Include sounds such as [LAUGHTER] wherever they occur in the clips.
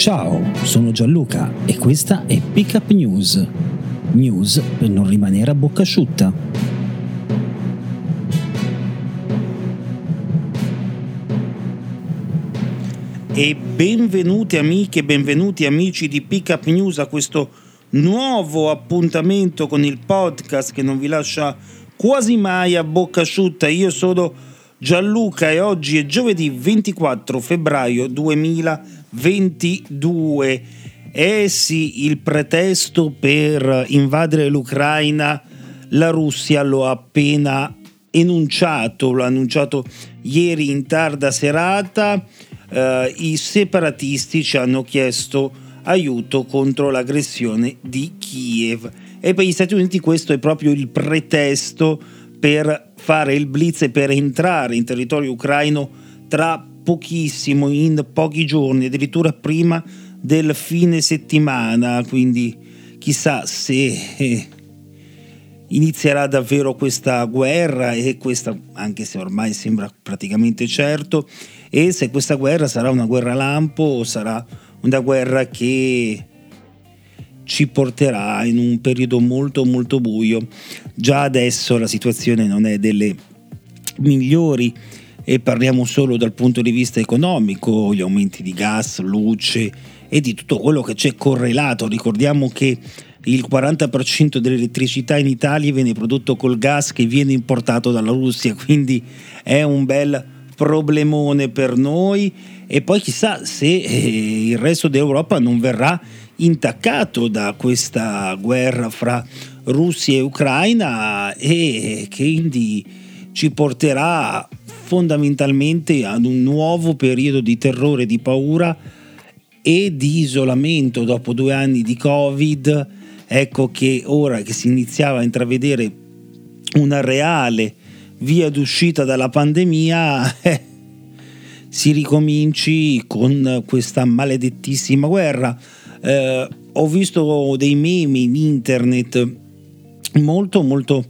Ciao, sono Gianluca e questa è Pickup News. News per non rimanere a bocca asciutta. E benvenuti amiche benvenuti amici di Pickup News a questo nuovo appuntamento con il podcast che non vi lascia quasi mai a bocca asciutta. Io sono Gianluca e oggi è giovedì 24 febbraio 2022. Eh sì, il pretesto per invadere l'Ucraina la Russia lo ha appena enunciato, l'ha annunciato ieri in tarda serata. Uh, I separatisti ci hanno chiesto aiuto contro l'aggressione di Kiev e per gli Stati Uniti questo è proprio il pretesto per fare il blitz per entrare in territorio ucraino tra pochissimo, in pochi giorni, addirittura prima del fine settimana, quindi chissà se eh, inizierà davvero questa guerra e questa, anche se ormai sembra praticamente certo, e se questa guerra sarà una guerra lampo o sarà una guerra che ci porterà in un periodo molto molto buio. Già adesso la situazione non è delle migliori e parliamo solo dal punto di vista economico, gli aumenti di gas, luce e di tutto quello che c'è correlato. Ricordiamo che il 40% dell'elettricità in Italia viene prodotto col gas che viene importato dalla Russia, quindi è un bel problemone per noi e poi chissà se eh, il resto d'Europa non verrà intaccato da questa guerra fra Russia e Ucraina e quindi ci porterà fondamentalmente ad un nuovo periodo di terrore, di paura e di isolamento dopo due anni di Covid. Ecco che ora che si iniziava a intravedere una reale via d'uscita dalla pandemia, eh, si ricominci con questa maledettissima guerra. Eh, ho visto dei meme in internet molto molto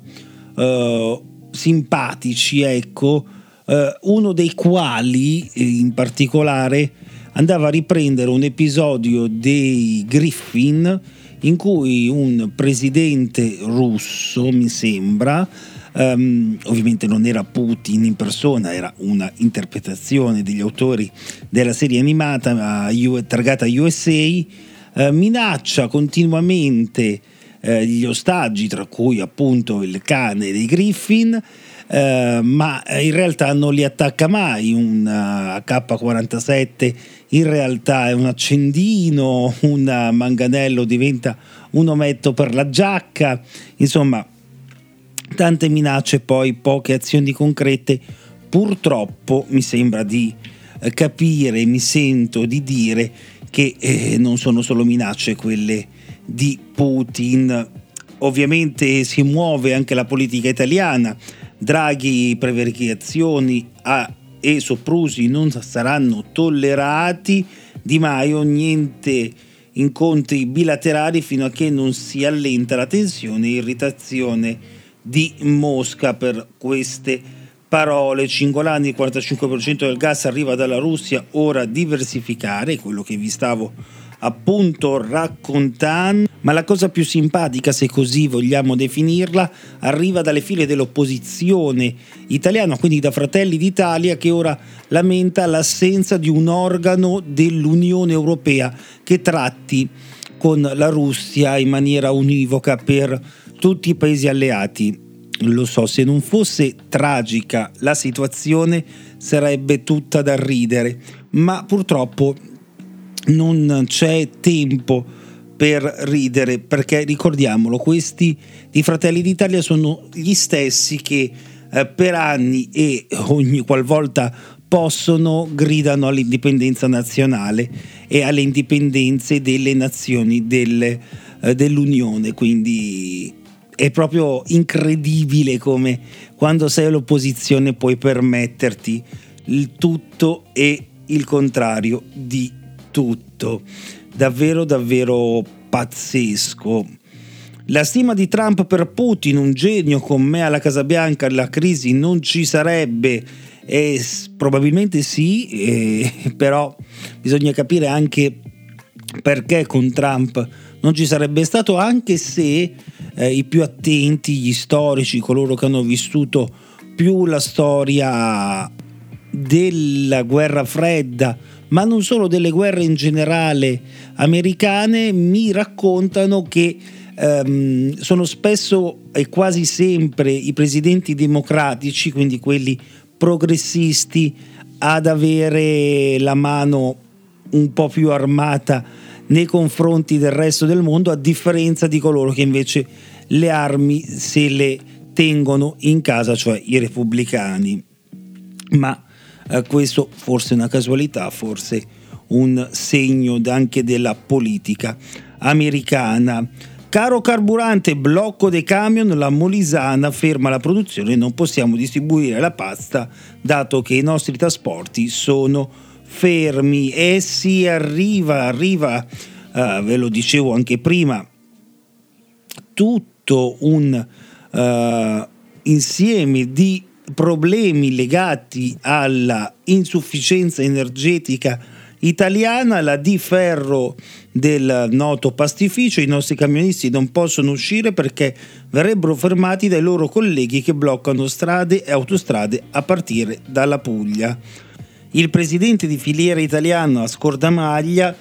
eh, simpatici, ecco, eh, uno dei quali eh, in particolare andava a riprendere un episodio dei Griffin in cui un presidente russo, mi sembra, Um, ovviamente non era Putin in persona, era una interpretazione degli autori della serie animata uh, targata USA, uh, minaccia continuamente uh, gli ostaggi, tra cui appunto il cane dei Griffin, ma in realtà non li attacca mai. Un AK-47 in realtà è un accendino, un manganello diventa un ometto per la giacca, insomma tante minacce poi poche azioni concrete, purtroppo mi sembra di eh, capire, mi sento di dire che eh, non sono solo minacce quelle di Putin. Ovviamente si muove anche la politica italiana, Draghi prevaricazioni a, e soprusi non saranno tollerati, Di Maio niente incontri bilaterali fino a che non si allenta la tensione e irritazione di Mosca per queste parole. Cingolani, il 45% del gas arriva dalla Russia, ora diversificare, quello che vi stavo appunto raccontando. Ma la cosa più simpatica, se così vogliamo definirla, arriva dalle file dell'opposizione italiana, quindi da Fratelli d'Italia, che ora lamenta l'assenza di un organo dell'Unione Europea che tratti con la Russia in maniera univoca per tutti i paesi alleati. Lo so, se non fosse tragica la situazione sarebbe tutta da ridere, ma purtroppo non c'è tempo per ridere, perché ricordiamolo, questi di Fratelli d'Italia sono gli stessi che eh, per anni e ogni qualvolta possono gridano all'indipendenza nazionale e alle indipendenze delle nazioni delle, eh, dell'Unione. Quindi è proprio incredibile come quando sei all'opposizione puoi permetterti il tutto e il contrario di tutto. Davvero, davvero pazzesco. La stima di Trump per Putin, un genio con me alla Casa Bianca, la crisi non ci sarebbe. Eh, probabilmente sì, eh, [LAUGHS] però bisogna capire anche perché con Trump non ci sarebbe stato, anche se eh, i più attenti, gli storici, coloro che hanno vissuto più la storia della guerra fredda, ma non solo delle guerre in generale americane, mi raccontano che ehm, sono spesso e quasi sempre i presidenti democratici, quindi quelli progressisti, ad avere la mano un po' più armata nei confronti del resto del mondo, a differenza di coloro che invece le armi se le tengono in casa, cioè i repubblicani. Ma eh, questo forse è una casualità, forse un segno anche della politica americana. Caro carburante, blocco dei camion, la Molisana ferma la produzione, non possiamo distribuire la pasta dato che i nostri trasporti sono fermi e si arriva, arriva, uh, ve lo dicevo anche prima, tutto un uh, insieme di problemi legati alla insufficienza energetica italiana, la Di Ferro del noto pastificio, i nostri camionisti non possono uscire perché verrebbero fermati dai loro colleghi che bloccano strade e autostrade a partire dalla Puglia. Il presidente di filiera italiano a Scordamaglia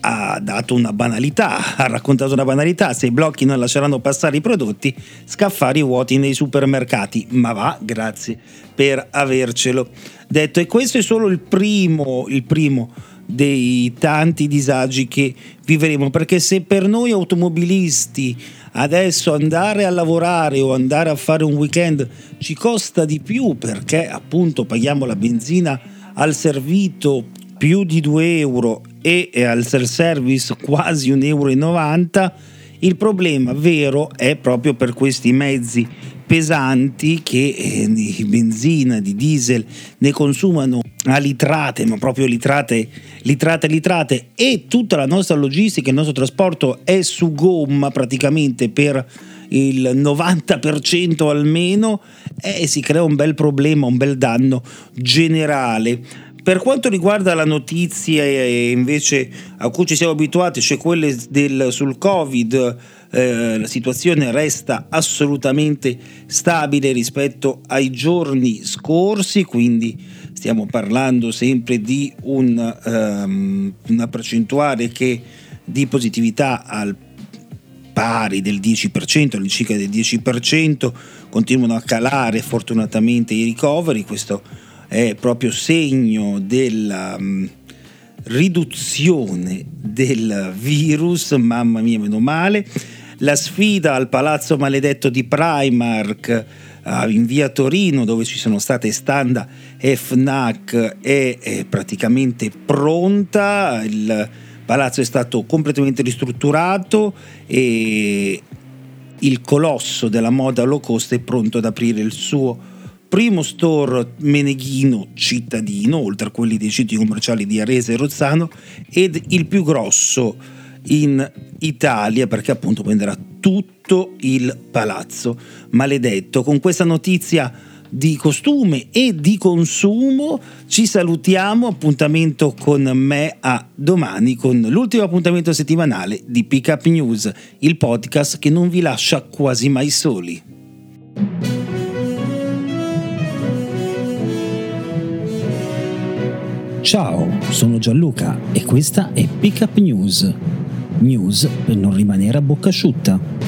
ha dato una banalità, ha raccontato una banalità, se i blocchi non lasceranno passare i prodotti, scaffari vuoti nei supermercati, ma va, grazie per avercelo detto. E questo è solo il primo, il primo dei tanti disagi che vivremo, perché se per noi automobilisti adesso andare a lavorare o andare a fare un weekend ci costa di più perché appunto paghiamo la benzina al servito più di 2 euro e al self-service quasi 1,90 euro, il problema vero è proprio per questi mezzi pesanti che eh, di benzina, di diesel ne consumano a litrate, ma proprio litrate, litrate, litrate e tutta la nostra logistica, il nostro trasporto è su gomma praticamente per il 90% almeno e si crea un bel problema, un bel danno generale. Per quanto riguarda la notizia invece a cui ci siamo abituati, cioè quelle del, sul Covid, eh, la situazione resta assolutamente stabile rispetto ai giorni scorsi, quindi stiamo parlando sempre di un, um, una percentuale che di positività al pari del 10%, all'incirca del 10%, continuano a calare fortunatamente i ricoveri, questo è proprio segno della um, riduzione del virus, mamma mia meno male, la sfida al palazzo maledetto di Primark uh, in via Torino dove ci sono state standa FNAC è, è praticamente pronta, il palazzo è stato completamente ristrutturato e il colosso della moda low cost è pronto ad aprire il suo primo store meneghino cittadino, oltre a quelli dei siti commerciali di Arese e Rozzano, ed il più grosso in Italia perché appunto prenderà tutto il palazzo maledetto. Con questa notizia di costume e di consumo ci salutiamo, appuntamento con me a domani con l'ultimo appuntamento settimanale di Pick Up News, il podcast che non vi lascia quasi mai soli. Ciao, sono Gianluca e questa è Pick Up News. News per non rimanere a bocca asciutta.